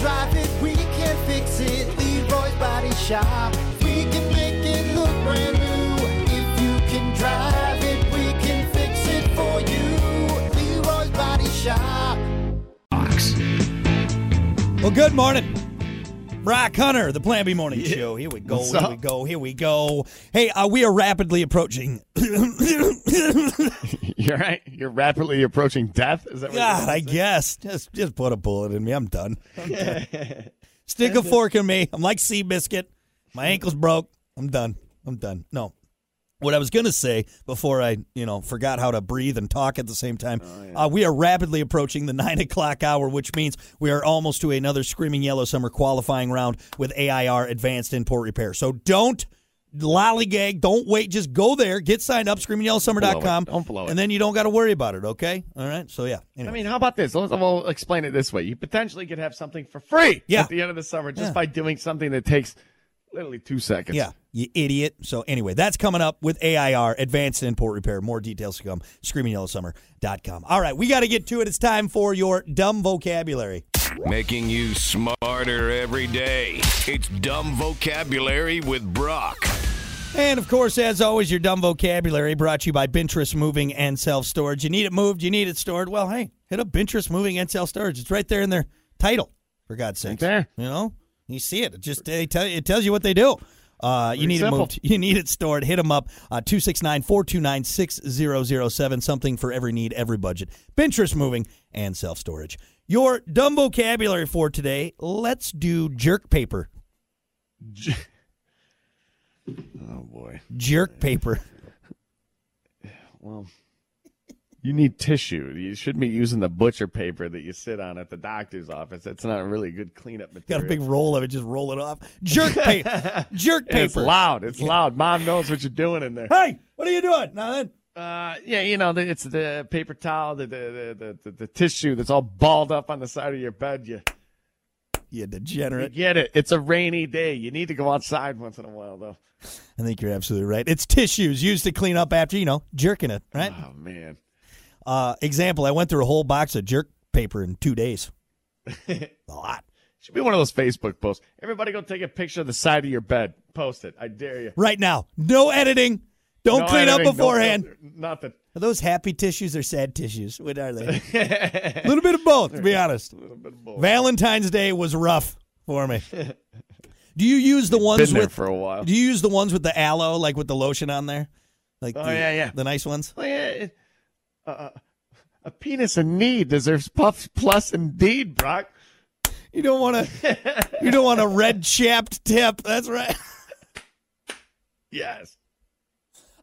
drive it, we can fix it. Leroy's Body Shop. We can make it look brand new. If you can drive it, we can fix it for you. Leroy's Body Shop. Well, good morning. Brock Hunter, the Plan B Morning Show. Here we go. What's here up? we go. Here we go. Hey, uh, we are rapidly approaching. You're right. You're rapidly approaching death. Is that what God, I guess. Just just put a bullet in me. I'm done. I'm done. Stick a fork in me. I'm like Seabiscuit. My ankle's broke. I'm done. I'm done. No. What I was going to say before I, you know, forgot how to breathe and talk at the same time, uh, we are rapidly approaching the nine o'clock hour, which means we are almost to another Screaming Yellow Summer qualifying round with AIR Advanced Import Repair. So don't lollygag. Don't wait. Just go there. Get signed up, screamingyellowsummer.com. Don't blow it. And then you don't got to worry about it, okay? All right? So, yeah. Anyway. I mean, how about this? Let's we'll explain it this way. You potentially could have something for free Yeah. at the end of the summer just Yeah. by doing something that takes literally two seconds. Yeah, you idiot. So anyway, that's coming up with AIR, Advanced Import Repair. More details to come. ScreamingYellowSummer.com. All right, we got to get to it. It's time for your dumb vocabulary. Making you smarter every day. It's Dumb Vocabulary with Brock. And of course, as always, your dumb vocabulary brought to you by Bintress Moving and Self Storage. You need it moved, you need it stored. Well, hey, hit up Bintress Moving and Self Storage. It's right there in their title. For God's sake, Right there. You know, you see it. It just they tell it tells you what they do. Uh, you Pretty need simple. it moved. You need it stored. Hit them up. Uh, 269 429 6007. Something for every need, every budget. Pinterest moving and self storage. Your dumb vocabulary for today. Let's do jerk paper. Oh boy. Jerk paper. Well, you need tissue. You shouldn't be using the butcher paper that you sit on at the doctor's office. That's not really good cleanup material. Got a big roll of it. Just roll it off. Jerk paper. jerk paper. It's loud. It's loud. Mom knows what you're doing in there. Hey, what are you doing? Nothing. Uh, yeah, you know, the- it's the paper towel, the the, the the the tissue that's all balled up on the side of your bed. You, You you degenerate. get it. It's a rainy day. You need to go outside once in a while, though. I think you're absolutely right. It's tissues used to clean up after, you know, jerking it, right? Oh man. Uh, example, I went through a whole box of jerk paper in two days. a lot. Should be one of those Facebook posts. Everybody go take a picture of the side of your bed. Post it. I dare you. Right now. No editing. Don't No clean editing, up beforehand. filter, nothing. Are those happy tissues or sad tissues? What are they? a little bit of both, to be honest. A little bit of both. Valentine's Day was rough for me. Do you use the ones Been there with for a while. Do you use the ones with the aloe, like with the lotion on there? Like Oh, the, yeah, yeah. the nice ones? Well, yeah, uh, a penis in need deserves Puffs Plus indeed, Brock. You don't want to. you don't want a red chapped tip. That's right. Yes.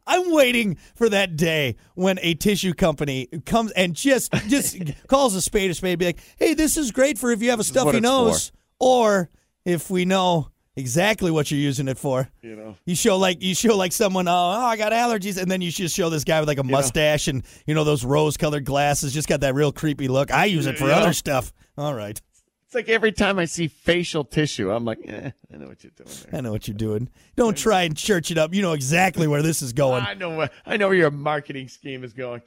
I'm waiting for that day when a tissue company comes and just just calls a spade a spade, be like, "Hey, this is great for if you have a stuffy nose, or if we know exactly what you're using it for." You know. You show like you show like someone, oh, oh, I got allergies, and then you just show this guy with like a mustache and you know those rose-colored glasses, just got that real creepy look. I use it for Yeah. other stuff. All right, It's like every time I see facial tissue, I'm like, eh, I know what you're doing there. I know what you're doing. Don't try and church it up. You know exactly where this is going. I know where I know where your marketing scheme is going.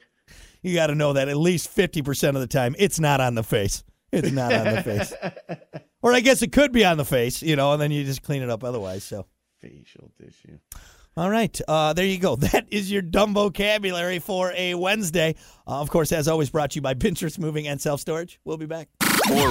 you got to know that at least 50% of the time it's not on the face. It's not on the face. Or I guess it could be on the face, you know, and then you just clean it up otherwise. So, Facial tissue. all right. Uh, there you go. That is your dumb vocabulary for a Wednesday. Uh, of course, as always, brought to you by Pinterest Moving and Self Storage. We'll be back. More